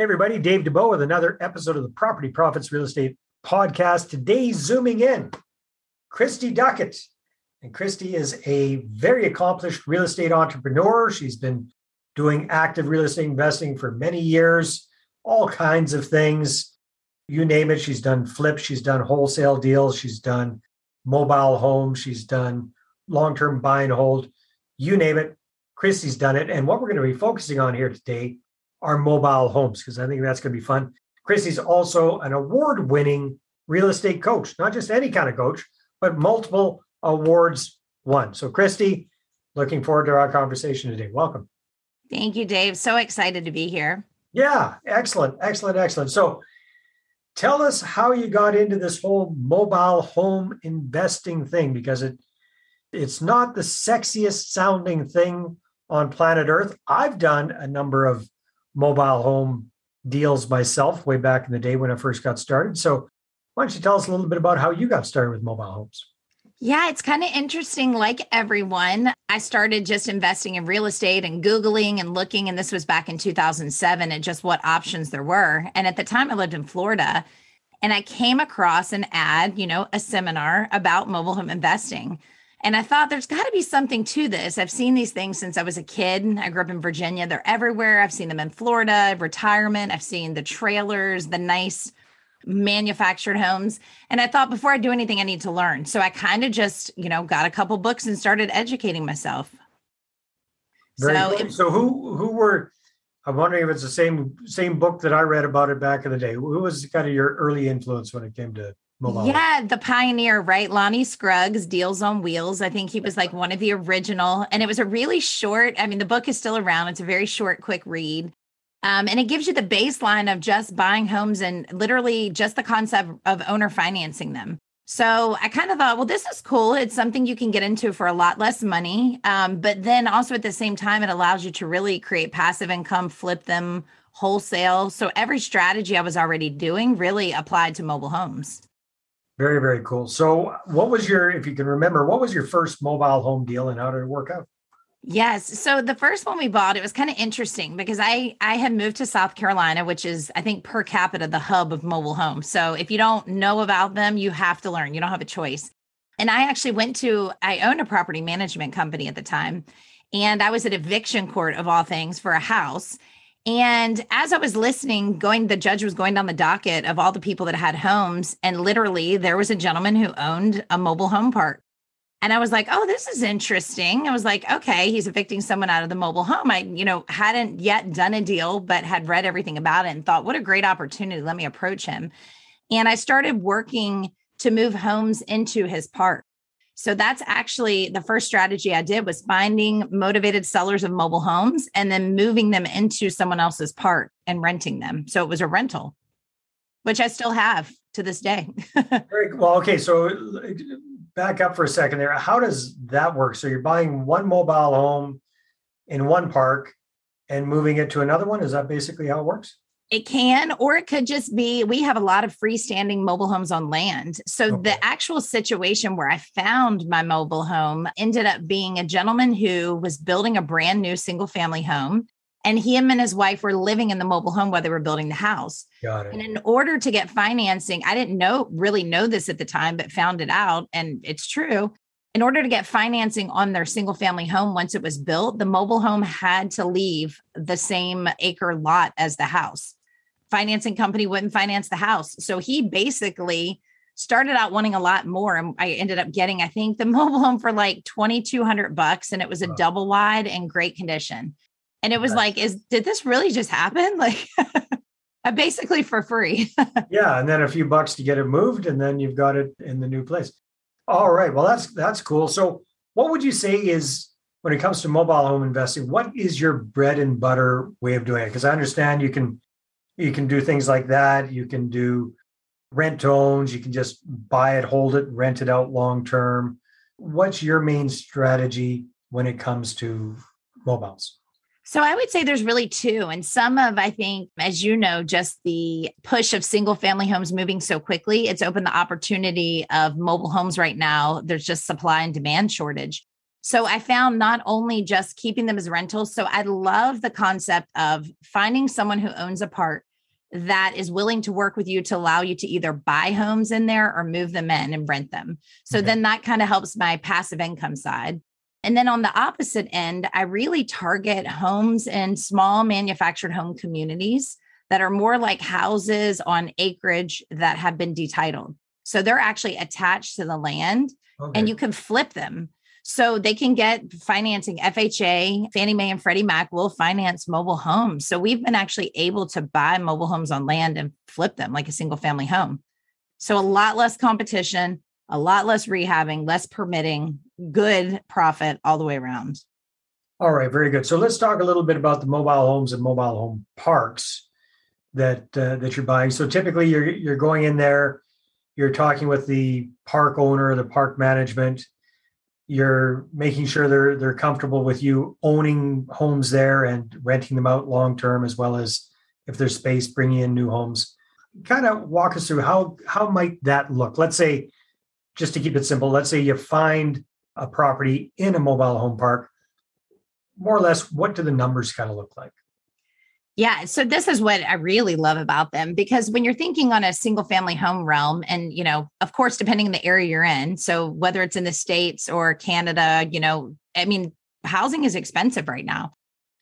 Hey, everybody, Dave Dubeau with another episode of the Property Profits Real Estate Podcast. Today, zooming in, Christy Duckett. And Christy is a very accomplished real estate entrepreneur. She's been doing active real estate investing for many years, all kinds of things. You name it. She's done flips, she's done wholesale deals, she's done mobile homes, she's done long term buy and hold. You name it. Christy's done it. And what we're going to be focusing on here today our mobile homes because I think that's going to be fun. Christy's also an award winning real estate coach, not just any kind of coach, but multiple awards won. So, Christy, looking forward to our conversation today. Welcome. Thank you, Dave. So excited to be here. Yeah, excellent, excellent, excellent. So, tell us how you got into this whole mobile home investing thing because it it's not the sexiest sounding thing on planet Earth. I've done a number of mobile home deals myself way back in the day when I first got started. So, why don't you tell us a little bit about how you got started with mobile homes? Yeah, it's kind of interesting. Like everyone, I started just investing in real estate and Googling and looking. And this was back in 2007 and just what options there were. And at the time, I lived in Florida and I came across an ad, you know, a seminar about mobile home investing. And I thought there's got to be something to this. I've seen these things since I was a kid. I grew up in Virginia. They're everywhere. I've seen them in Florida, retirement. I've seen the trailers, the nice manufactured homes. And I thought before I do anything, I need to learn. So I kind of just, you know, got a couple books and started educating myself. Very so, it, so who who were I'm wondering if it's the same same book that I read about it back in the day. Who was kind of your early influence when it came to Yeah, the pioneer, right? Lonnie Scruggs, Deals on Wheels. I think he was like one of the original. And it was a really short, I mean, the book is still around. It's a very short, quick read. Um, and it gives you the baseline of just buying homes and literally just the concept of owner financing them. So I kind of thought, well, this is cool. It's something you can get into for a lot less money. Um, but then also at the same time, it allows you to really create passive income, flip them wholesale. So every strategy I was already doing really applied to mobile homes. Very, very cool. So, what was your, if you can remember, what was your first mobile home deal and how did it work out? Yes. So the first one we bought, it was kind of interesting because I I had moved to South Carolina, which is I think per capita the hub of mobile homes. So if you don't know about them, you have to learn. You don't have a choice. And I actually went to I owned a property management company at the time, and I was at eviction court of all things for a house. And as I was listening, going, the judge was going down the docket of all the people that had homes. And literally, there was a gentleman who owned a mobile home park. And I was like, oh, this is interesting. I was like, okay, he's evicting someone out of the mobile home. I, you know, hadn't yet done a deal, but had read everything about it and thought, what a great opportunity. Let me approach him. And I started working to move homes into his park. So that's actually the first strategy I did was finding motivated sellers of mobile homes and then moving them into someone else's park and renting them. So it was a rental, which I still have to this day. Well. Okay, so back up for a second there. How does that work? So you're buying one mobile home in one park and moving it to another one. Is that basically how it works? It can, or it could just be we have a lot of freestanding mobile homes on land. So okay. the actual situation where I found my mobile home ended up being a gentleman who was building a brand new single family home. And him and his wife were living in the mobile home while they were building the house. Got it. And in order to get financing, I didn't know really know this at the time, but found it out. And it's true in order to get financing on their single family home once it was built, the mobile home had to leave the same acre lot as the house financing company wouldn't finance the house. So he basically started out wanting a lot more. And I ended up getting, I think, the mobile home for like 2200 bucks. And it was a wow. double wide in great condition. And it was like, is did this really just happen? Like uh, basically for free. yeah. And then a few bucks to get it moved, and then you've got it in the new place. All right. Well, that's that's cool. So what would you say is when it comes to mobile home investing, what is your bread and butter way of doing it? Because I understand you can you can do things like that. You can do rent owns. You can just buy it, hold it, rent it out long term. What's your main strategy when it comes to mobiles? So I would say there's really two. And some of, I think, as you know, just the push of single family homes moving so quickly, it's opened the opportunity of mobile homes right now. There's just supply and demand shortage. So I found not only just keeping them as rentals. So I love the concept of finding someone who owns a park that is willing to work with you to allow you to either buy homes in there or move them in and rent them. So okay. then that kind of helps my passive income side. And then on the opposite end, I really target homes in small manufactured home communities that are more like houses on acreage that have been detitled. So they're actually attached to the land okay. and you can flip them. So they can get financing. FHA, Fannie Mae, and Freddie Mac will finance mobile homes. So we've been actually able to buy mobile homes on land and flip them like a single family home. So a lot less competition, a lot less rehabbing, less permitting, good profit all the way around. All right, very good. So let's talk a little bit about the mobile homes and mobile home parks that uh, that you're buying. So typically, you're you're going in there, you're talking with the park owner, the park management. You're making sure they're they're comfortable with you owning homes there and renting them out long term, as well as if there's space, bringing in new homes. Kind of walk us through how how might that look? Let's say, just to keep it simple, let's say you find a property in a mobile home park. More or less, what do the numbers kind of look like? Yeah. So this is what I really love about them because when you're thinking on a single family home realm, and, you know, of course, depending on the area you're in, so whether it's in the States or Canada, you know, I mean, housing is expensive right now.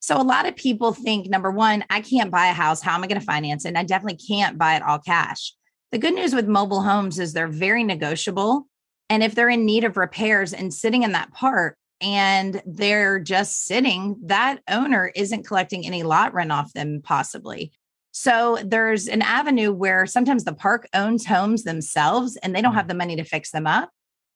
So a lot of people think number one, I can't buy a house. How am I going to finance it? And I definitely can't buy it all cash. The good news with mobile homes is they're very negotiable. And if they're in need of repairs and sitting in that park, and they're just sitting, that owner isn't collecting any lot rent off them, possibly. So there's an avenue where sometimes the park owns homes themselves and they don't have mm-hmm. the money to fix them up.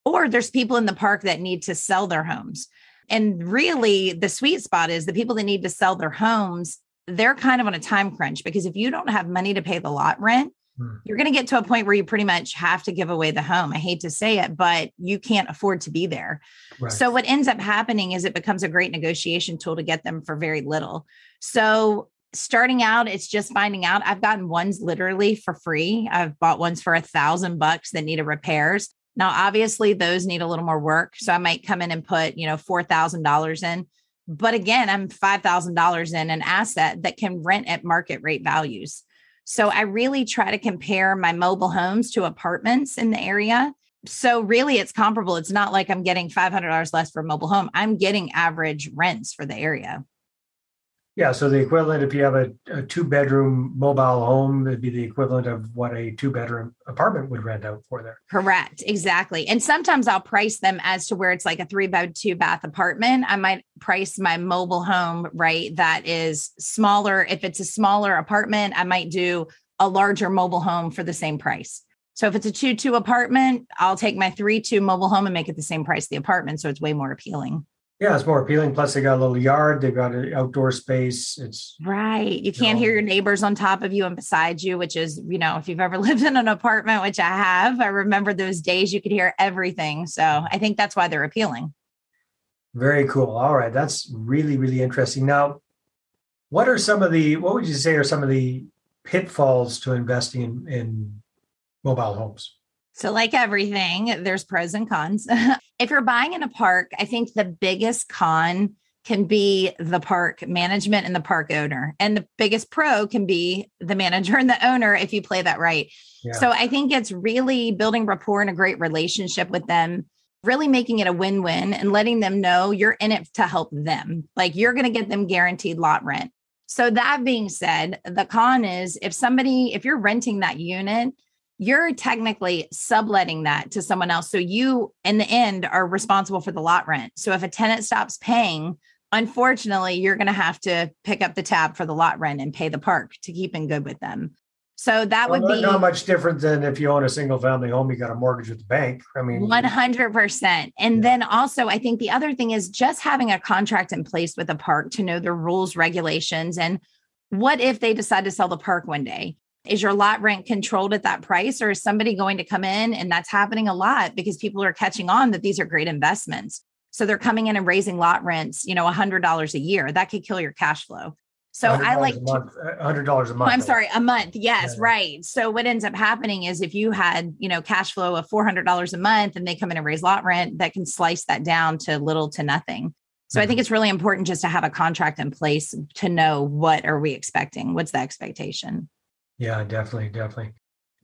Or there's people in the park that need to sell their homes. And really, the sweet spot is the people that need to sell their homes, they're kind of on a time crunch because if you don't have money to pay the lot rent. Mm. you're going to get to a point where you pretty much have to give away the home. I hate to say it, but you can't afford to be there. Right. So, what ends up happening is it becomes a great negotiation tool to get them for very little. So, starting out, it's just finding out. I've gotten ones literally for free. I've bought ones for a thousand bucks that needed repairs. Now, obviously, those need a little more work. So, I might come in and put, you know, $4,000 in. But again, I'm $5,000 in an asset that can rent at market rate values. So I really try to compare my mobile homes to apartments in the area. So really it's comparable. It's not like I'm getting $500 less for a mobile home. I'm getting average rents for the area. Yeah, so the equivalent, if you have a, a two bedroom mobile home, it'd be the equivalent of what a two bedroom apartment would rent out for there. Correct, exactly. And sometimes I'll price them as to where it's like a three bed, two bath apartment. I might price my mobile home, right? That is smaller. If it's a smaller apartment, I might do a larger mobile home for the same price. So if it's a two two apartment, I'll take my three two mobile home and make it the same price the apartment. So it's way more appealing. Yeah, it's more appealing. Plus, they got a little yard. They've got an outdoor space. It's right. You can't know, hear your neighbors on top of you and beside you, which is, you know, if you've ever lived in an apartment, which I have, I remember those days you could hear everything. So I think that's why they're appealing. Very cool. All right, that's really really interesting. Now, what are some of the what would you say are some of the pitfalls to investing in, in mobile homes? So, like everything, there's pros and cons. if you're buying in a park, I think the biggest con can be the park management and the park owner. And the biggest pro can be the manager and the owner if you play that right. Yeah. So, I think it's really building rapport and a great relationship with them, really making it a win win and letting them know you're in it to help them. Like you're going to get them guaranteed lot rent. So, that being said, the con is if somebody, if you're renting that unit, you're technically subletting that to someone else. So you, in the end, are responsible for the lot rent. So if a tenant stops paying, unfortunately, you're going to have to pick up the tab for the lot rent and pay the park to keep in good with them. So that well, would be not much different than if you own a single family home, you got a mortgage with the bank. I mean, 100%. And yeah. then also, I think the other thing is just having a contract in place with a park to know the rules, regulations, and what if they decide to sell the park one day? Is your lot rent controlled at that price, or is somebody going to come in? And that's happening a lot because people are catching on that these are great investments. So they're coming in and raising lot rents, you know, $100 a year. That could kill your cash flow. So I like hundred dollars a month. I'm sorry, a month. Yes, yeah. right. So what ends up happening is if you had, you know, cash flow of four hundred dollars a month, and they come in and raise lot rent, that can slice that down to little to nothing. So mm-hmm. I think mm-hmm. it's really important just to have a contract in place to know what are we expecting, what's the expectation. Yeah, definitely, definitely.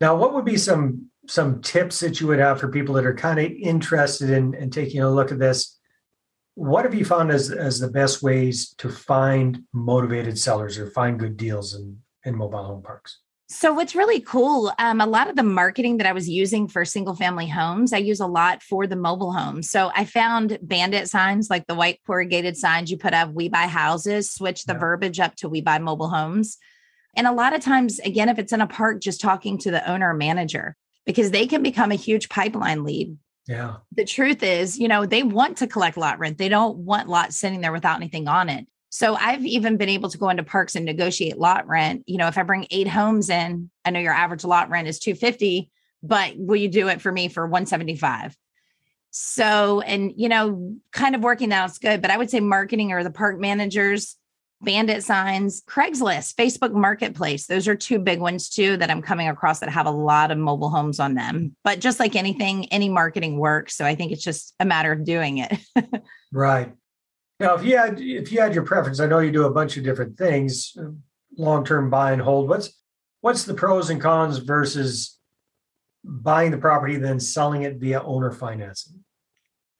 Now, what would be some some tips that you would have for people that are kind of interested in, in taking a look at this? What have you found as as the best ways to find motivated sellers or find good deals in, in mobile home parks? So what's really cool, um, a lot of the marketing that I was using for single family homes, I use a lot for the mobile homes. So I found bandit signs like the white corrugated signs you put up, we buy houses, switch the yeah. verbiage up to we buy mobile homes. And a lot of times, again, if it's in a park, just talking to the owner or manager because they can become a huge pipeline lead. Yeah. The truth is, you know, they want to collect lot rent. They don't want lots sitting there without anything on it. So I've even been able to go into parks and negotiate lot rent. You know, if I bring eight homes in, I know your average lot rent is 250, but will you do it for me for 175? So, and you know, kind of working that out's good, but I would say marketing or the park managers, bandit signs, Craigslist, Facebook Marketplace. Those are two big ones too that I'm coming across that have a lot of mobile homes on them. But just like anything, any marketing works. So I think it's just a matter of doing it. right. Now, if you had if you had your preference, I know you do a bunch of different things, long term buy and hold. What's what's the pros and cons versus buying the property then selling it via owner financing?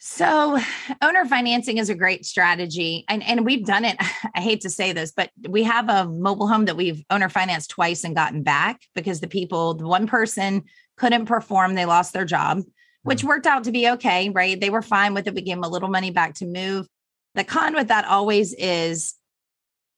So, owner financing is a great strategy. And, and we've done it. I hate to say this, but we have a mobile home that we've owner financed twice and gotten back because the people, the one person couldn't perform, they lost their job, which mm. worked out to be okay, right? They were fine with it. We gave them a little money back to move. The con with that always is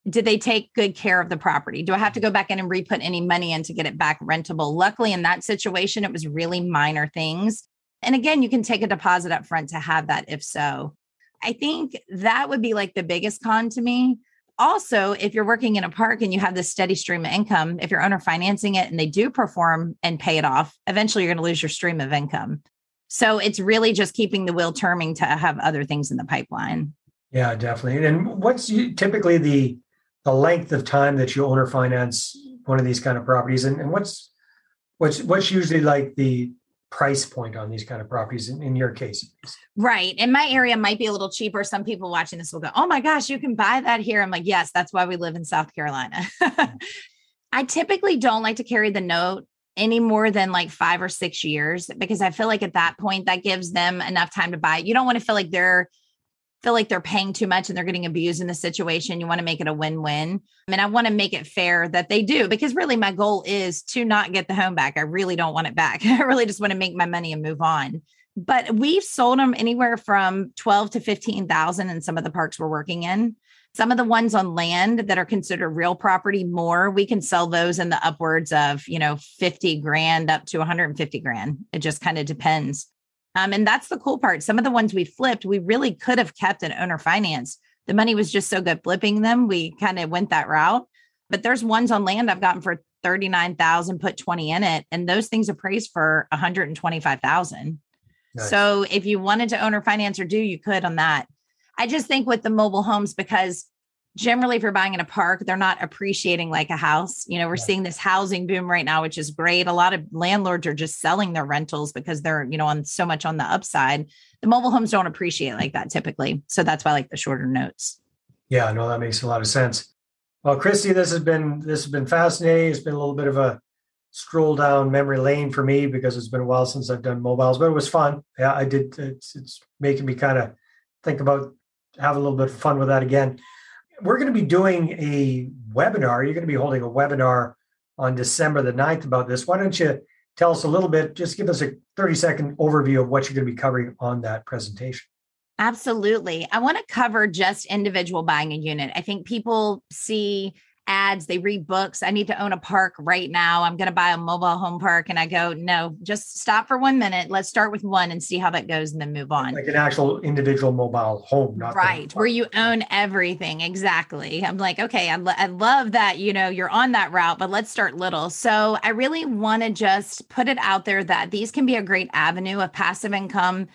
did they take good care of the property? Do I have to go back in and re put any money in to get it back rentable? Luckily, in that situation, it was really minor things. And again, you can take a deposit up front to have that if so. I think that would be like the biggest con to me. Also, if you're working in a park and you have this steady stream of income, if you're owner financing it and they do perform and pay it off, eventually you're going to lose your stream of income. So it's really just keeping the wheel turning to have other things in the pipeline. Yeah, definitely. And what's typically the the length of time that you owner finance one of these kind of properties, and, and what's what's what's usually like the price point on these kind of properties in, in your case? Right. In my area might be a little cheaper. Some people watching this will go, "Oh my gosh, you can buy that here." I'm like, "Yes, that's why we live in South Carolina." Mm. I typically don't like to carry the note any more than like five or six years because I feel like at that point that gives them enough time to buy. You don't want to feel like they're feel like they're paying too much and they're getting abused in the situation. You want to make it a win win. I mean, I want to make it fair that they do because really my goal is to not get the home back. I really don't want it back. I really just want to make my money and move on. But we've sold them anywhere from 12 to 15,000 in some of the parks we're working in. Some of the ones on land that are considered real property more, we can sell those in the upwards of, you know, 50 grand up to 150 grand. It just kind of depends. Um, and that's the cool part. Some of the ones we flipped, we really could have kept an owner finance. The money was just so good flipping them. We kind of went that route. But there's ones on land I've gotten for 39,000, put 20 in it, and those things appraised for 125,000. Nice. So if you wanted to owner finance or do, you could on that. I just think with the mobile homes, because generally if you're buying in a park they're not appreciating like a house. You know we're yeah. seeing this housing boom right now which is great. A lot of landlords are just selling their rentals because they're you know on so much on the upside. The mobile homes don't appreciate like that typically. So that's why I like the shorter notes. Yeah no that makes a lot of sense. Well christy this has been this has been fascinating. It's been a little bit of a stroll down memory lane for me because it's been a while since i've done mobiles but it was fun. Yeah i did it's, it's making me kind of think about have a little bit of fun with that again we're going to be doing a webinar. You're going to be holding a webinar on December the 9th about this. Why don't you tell us a little bit, just give us a 30 second overview of what you're going to be covering on that presentation. Absolutely. I want to cover just individual buying a unit. I think people see ads, they read books. I need to own a park right now. I'm going to buy a mobile home park. And I go, no, just stop for one minute. Let's start with one and see how that goes and then move on. Like an actual individual mobile home, not right, where you own everything. Exactly. I'm like, okay, I, lo- I love that, you know, you're on that route, but let's start little. So I really want to just put it out there that these can be a great avenue of passive income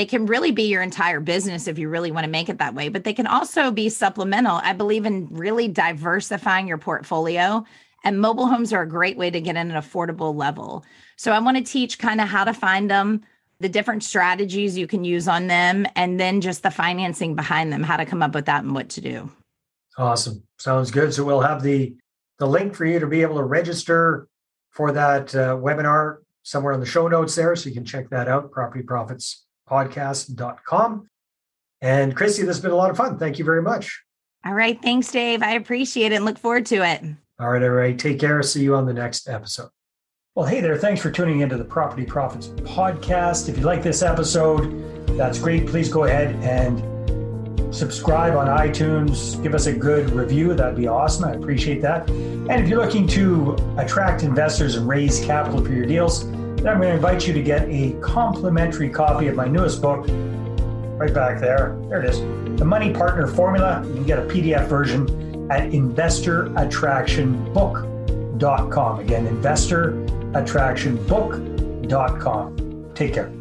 they can really be your entire business if you really want to make it that way, but they can also be supplemental. I believe in really diversifying your portfolio, and mobile homes are a great way to get in an affordable level. So I want to teach kind of how to find them, the different strategies you can use on them, and then just the financing behind them, how to come up with that and what to do. Awesome. Sounds good. So we'll have the the link for you to be able to register for that uh, webinar somewhere in the show notes there. So you can check that out, propertyprofitspodcast.com. And Christy, this has been a lot of fun. Thank you very much. All right. Thanks, Dave. I appreciate it and look forward to it. All right. All right. Take care. See you on the next episode. Well, hey there. Thanks for tuning into the Property Profits podcast. If you like this episode, that's great. Please go ahead and subscribe on iTunes. Give us a good review. That'd be awesome. I appreciate that. And if you're looking to attract investors and raise capital for your deals, I'm going to invite you to get a complimentary copy of my newest book, right back there. There it is The Money Partner Formula. You can get a PDF version at investorattractionbook.com. Again, investorattractionbook.com. Take care.